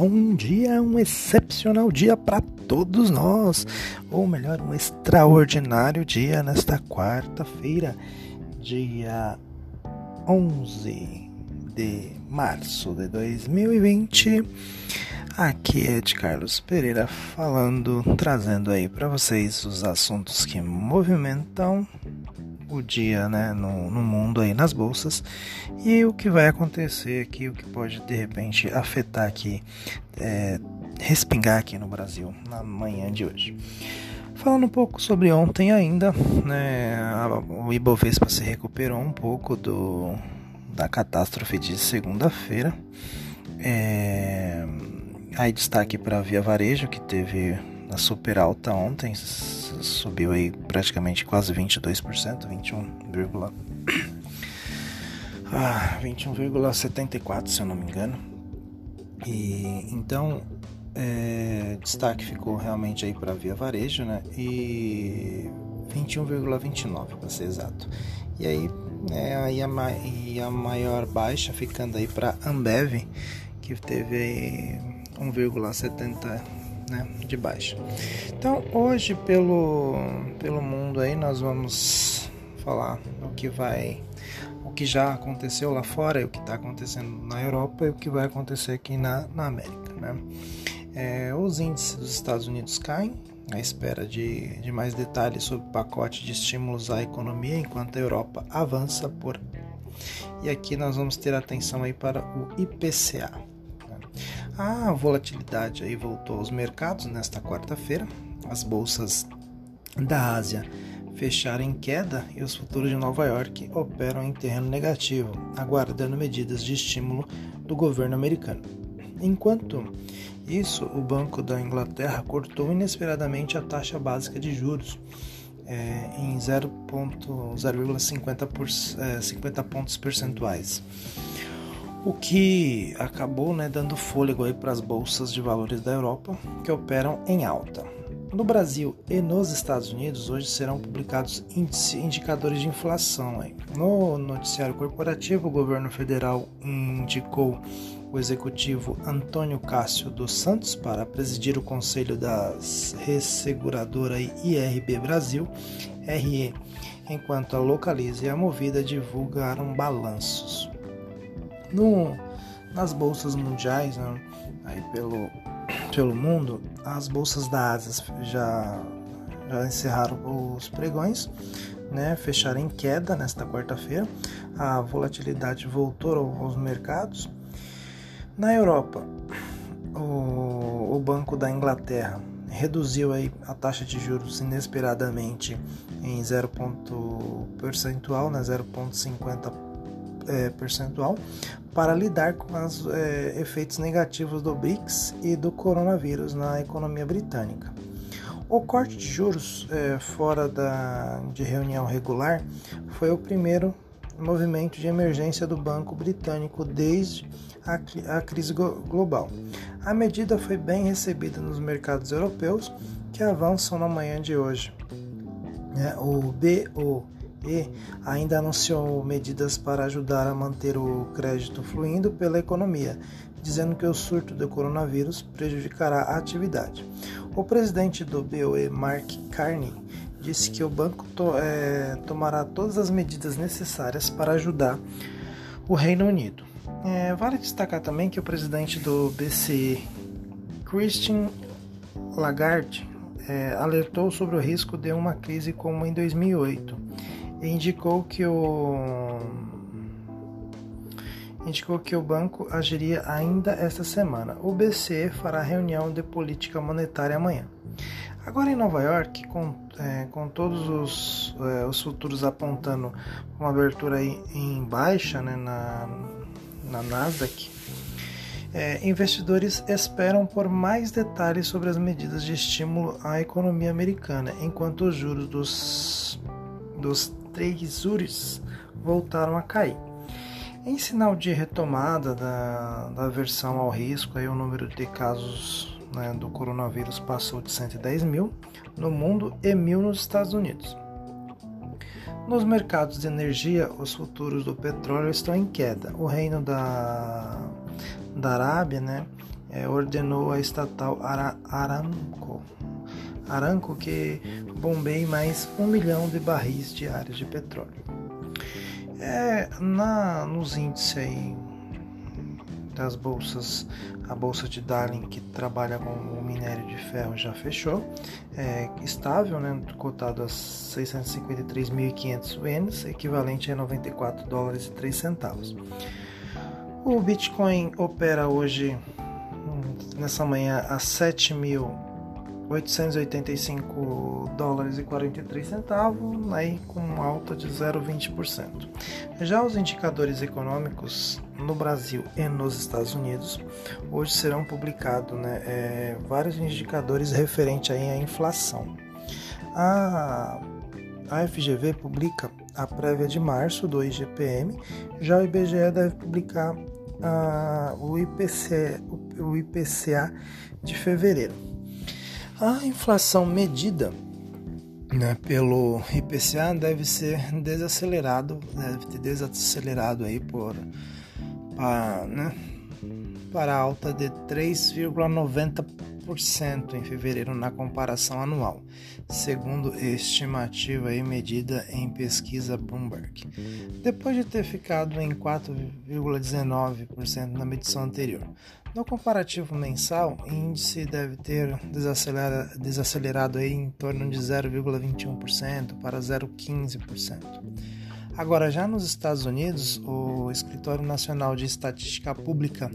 bom dia, um excepcional dia para todos nós, ou melhor, um extraordinário dia nesta quarta-feira, dia 11 de março de 2020. Aqui é de Carlos Pereira falando, trazendo aí para vocês os assuntos que movimentam o dia né, no, no, mundo aí nas bolsas e o que vai acontecer aqui, o que pode de repente afetar aqui, é, respingar aqui no Brasil na manhã de hoje. Falando um pouco sobre ontem ainda, né, o Ibovespa se recuperou um pouco do, da catástrofe de segunda-feira. É, aí destaque para a Via Varejo, que teve a super alta ontem, subiu aí praticamente quase 22%, 21, ah, 21,74 se eu não me engano. E então é, destaque ficou realmente aí para Via Varejo, né? E 21,29 para ser exato. E aí, é, aí a, e a maior baixa ficando aí para Ambev, que teve 1,70 né, de baixa. Então, hoje pelo pelo mundo aí nós vamos falar o que vai o que já aconteceu lá fora, o que está acontecendo na Europa e o que vai acontecer aqui na, na América, né? É, os índices dos Estados Unidos caem à espera de, de mais detalhes sobre o pacote de estímulos à economia, enquanto a Europa avança por. E aqui nós vamos ter atenção aí para o IPCA. A volatilidade aí voltou aos mercados nesta quarta-feira. As bolsas da Ásia fecharam em queda e os futuros de Nova York operam em terreno negativo, aguardando medidas de estímulo do governo americano. Enquanto isso, o Banco da Inglaterra cortou inesperadamente a taxa básica de juros é, em 0,50 é, 50 pontos percentuais o que acabou né, dando fôlego para as bolsas de valores da Europa que operam em alta. No Brasil e nos Estados Unidos, hoje serão publicados indicadores de inflação. Aí. No noticiário corporativo, o governo federal indicou o executivo Antônio Cássio dos Santos para presidir o conselho das resseguradora IRB Brasil, RE, enquanto a Localiza e a Movida divulgaram balanços. No, nas bolsas mundiais, né, aí pelo, pelo mundo, as bolsas da Ásia já, já encerraram os pregões, né, fecharam em queda nesta quarta-feira. A volatilidade voltou aos mercados. Na Europa, o, o Banco da Inglaterra reduziu aí a taxa de juros inesperadamente em 0 ponto percentual, né, 0,50 é, percentual para lidar com os é, efeitos negativos do BRICS e do coronavírus na economia britânica. O corte de juros é, fora da, de reunião regular foi o primeiro movimento de emergência do Banco Britânico desde a, a crise global. A medida foi bem recebida nos mercados europeus, que avançam na manhã de hoje. É, o BO e ainda anunciou medidas para ajudar a manter o crédito fluindo pela economia, dizendo que o surto do coronavírus prejudicará a atividade. O presidente do BOE, Mark Carney, disse que o banco to é, tomará todas as medidas necessárias para ajudar o Reino Unido. É, vale destacar também que o presidente do BCE, Christian Lagarde, é, alertou sobre o risco de uma crise como em 2008 indicou que o indicou que o banco agiria ainda esta semana. O BCE fará reunião de política monetária amanhã. Agora em Nova York, com, é, com todos os, é, os futuros apontando uma abertura em, em baixa né, na, na Nasdaq, é, investidores esperam por mais detalhes sobre as medidas de estímulo à economia americana, enquanto os juros dos, dos treasuries voltaram a cair. Em sinal de retomada da, da aversão ao risco, aí o número de casos né, do coronavírus passou de 110 mil no mundo e mil nos Estados Unidos. Nos mercados de energia, os futuros do petróleo estão em queda. O reino da, da Arábia né, é, ordenou a estatal Ara Aramco, Aramco que bombeie mais um milhão de barris diários de petróleo. É, na, nos índices aí das bolsas, a bolsa de Darling que trabalha com o minério de ferro já fechou, é, estável, né, cotado a 653.500 ienes, equivalente a 94 dólares e 3 centavos. O Bitcoin opera hoje nessa manhã a 7.885 dólares e 43 centavos, aí com alta de 0,20%. Já os indicadores econômicos no Brasil e nos Estados Unidos, hoje serão publicados né, é, vários indicadores referentes aí à inflação. A, a FGV publica a prévia de março do IGPM, já o IBGE deve publicar a, o, IPC, o IPCA de fevereiro. A inflação medida né, pelo IPCA deve ser desacelerado, deve ter desacelerado aí por para, né, para alta de 3,90% em fevereiro na comparação anual, segundo estimativa e medida em pesquisa Bloomberg. Depois de ter ficado em 4,19% na medição anterior. No comparativo mensal, o índice deve ter desacelerado, aí em torno de 0,21% para 0,15%. Agora, já nos Estados Unidos, o Escritório Nacional de Estatística Pública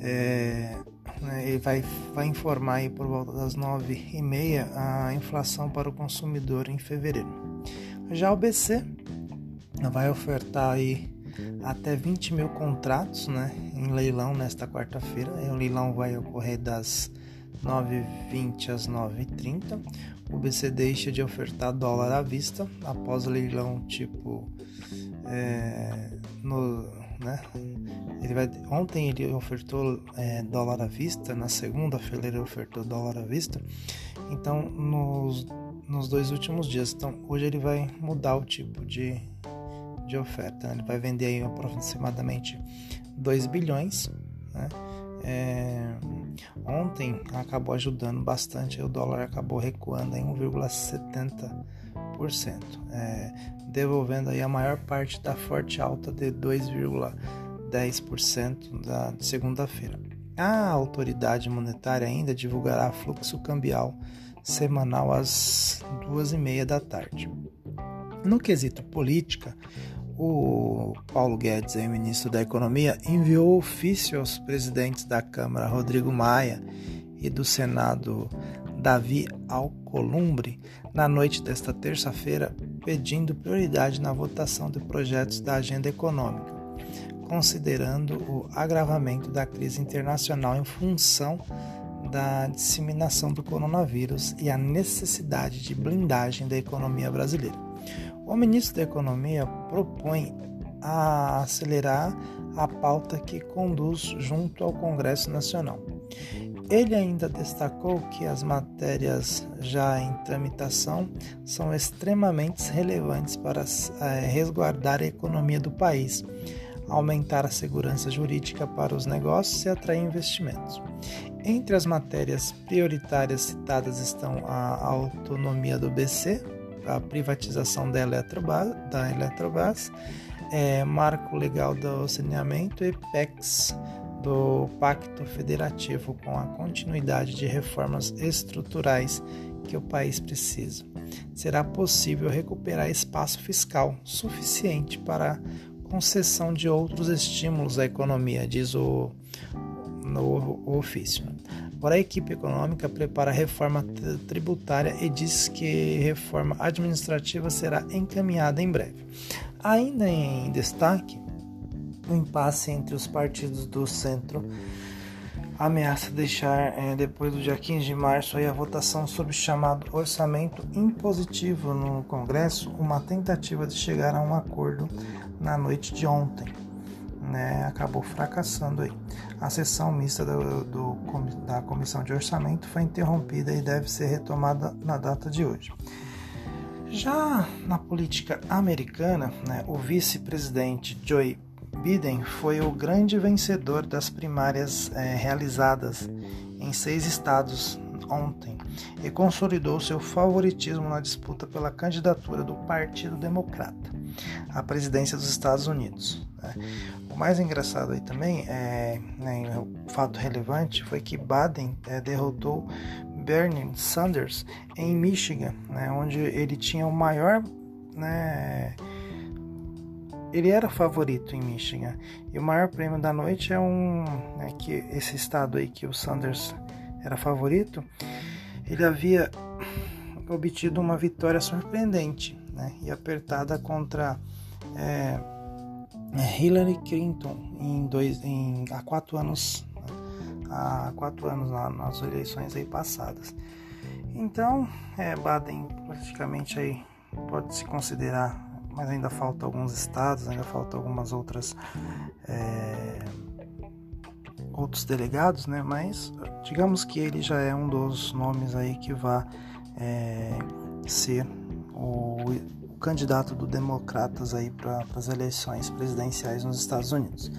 é, né, vai, vai informar aí por volta das 9h30 a inflação para o consumidor em fevereiro. Já o BC vai ofertar aí até 20 mil contratos né, em leilão nesta quarta-feira. O leilão vai ocorrer das 9h20 às 9h30 o BC deixa de ofertar dólar à vista após o leilão tipo é, no, né? ele vai, ontem ele ofertou é, dólar à vista na segunda-feira ele ofertou dólar à vista então nos, nos dois últimos dias então hoje ele vai mudar o tipo de, de oferta ele vai vender aí aproximadamente 2 bilhões né? É, ontem acabou ajudando bastante, o dólar acabou recuando em 1,70%, é, devolvendo aí a maior parte da forte alta de 2,10% da segunda-feira. A autoridade monetária ainda divulgará fluxo cambial semanal às duas e meia da tarde. No quesito política, o Paulo Guedes, aí, ministro da Economia, enviou ofício aos presidentes da Câmara, Rodrigo Maia, e do Senado, Davi Alcolumbre, na noite desta terça-feira, pedindo prioridade na votação de projetos da agenda econômica, considerando o agravamento da crise internacional em função da disseminação do coronavírus e a necessidade de blindagem da economia brasileira. O ministro da Economia propõe a acelerar a pauta que conduz junto ao Congresso Nacional. Ele ainda destacou que as matérias já em tramitação são extremamente relevantes para é, resguardar a economia do país, aumentar a segurança jurídica para os negócios e atrair investimentos. Entre as matérias prioritárias citadas estão a autonomia do BC, a privatização da Eletrobras, da Eletrobras é, marco legal do saneamento e PEX do Pacto Federativo com a continuidade de reformas estruturais que o país precisa. Será possível recuperar espaço fiscal suficiente para concessão de outros estímulos à economia, diz o, no, ofício. Agora, a equipe econômica prepara a reforma tributária e diz que reforma administrativa será encaminhada em breve. Ainda em destaque, o impasse entre os partidos do centro ameaça deixar, é, depois do dia 15 de março, aí, a votação sobre o chamado orçamento impositivo no Congresso, uma tentativa de chegar a um acordo na noite de ontem né, acabou fracassando aí. A sessão mista do, do, da Comissão de Orçamento foi interrompida e deve ser retomada na data de hoje. Já na política americana, né, o vice-presidente Joe Biden foi o grande vencedor das primárias é, realizadas em seis estados ontem e consolidou seu favoritismo na disputa pela candidatura do Partido Democrata à presidência dos Estados Unidos. Né? O mais engraçado aí também, é, né, o fato relevante, foi que Biden é, derrotou Bernie Sanders em Michigan, né, onde ele tinha o maior né, ele era favorito em Michigan. E o maior prêmio da noite é um né, que esse estado aí que o Sanders era favorito, ele havia obtido uma vitória surpreendente né, e apertada contra é, Hillary Clinton em dois, em, há quatro anos, há quatro anos nas eleições aí passadas. Então, é, Baden praticamente aí pode se considerar mas ainda falta alguns estados, ainda falta algumas outras é, outros delegados, né? Mas digamos que ele já é um dos nomes aí que vai é, ser o, o, candidato do Democratas aí para as eleições presidenciais nos Estados Unidos.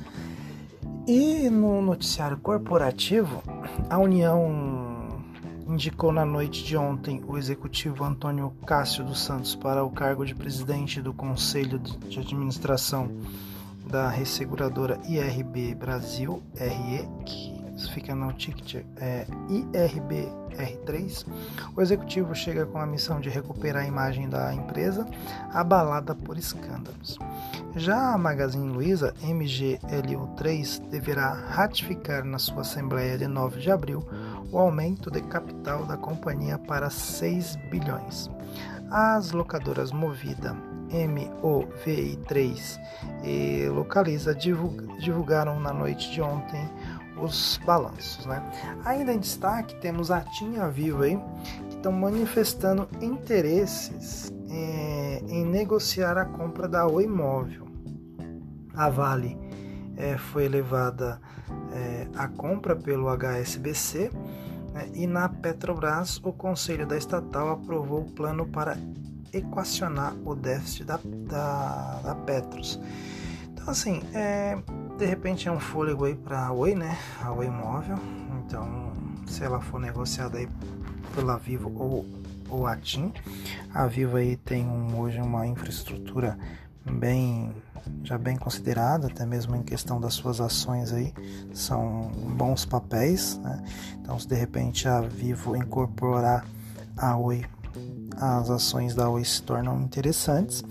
E no noticiário corporativo, a União indicou na noite de ontem o executivo Antônio Cássio dos Santos para o cargo de presidente do Conselho de Administração da resseguradora IRB Brasil RE, que fica no ticket é, IRBR3. O executivo chega com a missão de recuperar a imagem da empresa abalada por escândalos. Já a Magazine Luiza MGLU3 deverá ratificar na sua assembleia de 9 de abril o aumento de capital da companhia para 6 bilhões. As locadoras Movida, MOVI3 e Localiza divulgaram na noite de ontem os balanços. Né? Ainda em destaque temos a Tinha Viva aí, que estão manifestando interesses é, em negociar a compra da Oi Móvel. A Vale é, foi levada é, a compra pelo HSBC né, e na Petrobras o Conselho da Estatal aprovou o plano para equacionar o déficit da, da, da Petros. Então assim, é, de repente é um fôlego aí para a Oi, né? A Oi Móvel. Então, se ela for negociada aí pela Vivo ou, ou a TIM, a Vivo aí tem um, hoje uma infraestrutura bem já bem considerada, até mesmo em questão das suas ações aí, são bons papéis, né? Então, se de repente a Vivo incorporar a Oi, as ações da Oi se tornam interessantes.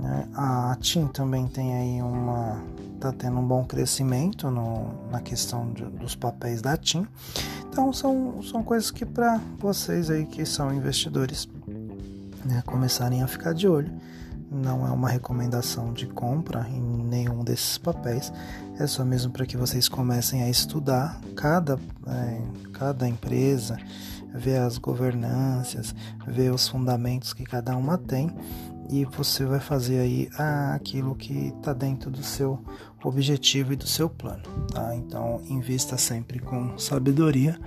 Né? A TIM também tem aí uma tá tendo um bom crescimento no, na questão de, dos papéis da TIM. Então são, são coisas que para vocês aí que são investidores né, começarem a ficar de olho não é uma recomendação de compra em nenhum desses papéis, é só mesmo para que vocês comecem a estudar cada, é, cada empresa, ver as governanças, ver os fundamentos que cada uma tem e você vai fazer aí aquilo que está dentro do seu objetivo e do seu plano, tá? Então invista sempre com sabedoria,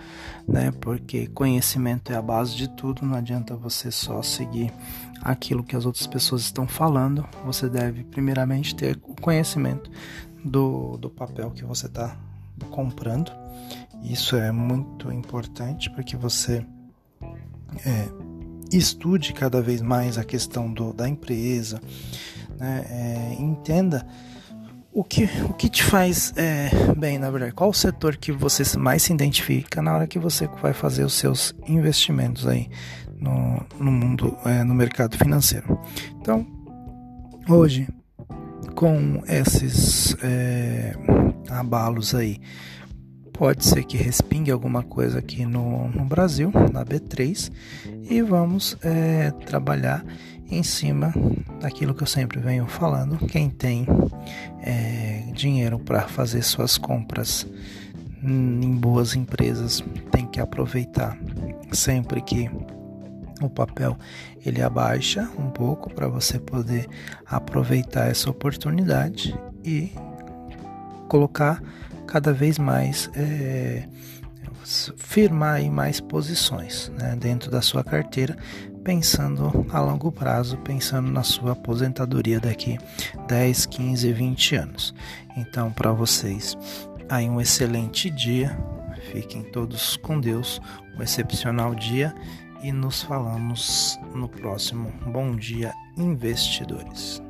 né? Porque conhecimento é a base de tudo. Não adianta você só seguir aquilo que as outras pessoas estão falando. Você deve primeiramente ter o conhecimento do, do papel que você está comprando. Isso é muito importante para que você é, estude cada vez mais a questão do, da empresa, né? é, entenda o que, o que te faz é, bem, na verdade, qual o setor que você mais se identifica na hora que você vai fazer os seus investimentos aí no, no mundo, é, no mercado financeiro. Então, hoje, com esses é, abalos aí, pode ser que respingue alguma coisa aqui no, no Brasil, na B3, e vamos é, trabalhar em cima daquilo que eu sempre venho falando. Quem tem é, dinheiro para fazer suas compras em boas empresas tem que aproveitar sempre que o papel ele abaixa um pouco para você poder aproveitar essa oportunidade e colocar cada vez mais é, firmar aí mais posições né, dentro da sua carteira pensando a longo prazo, pensando na sua aposentadoria daqui 10, 15, 20 anos. Então, para vocês, aí um excelente dia. Fiquem todos com Deus, um excepcional dia e nos falamos no próximo Bom Dia Investidores.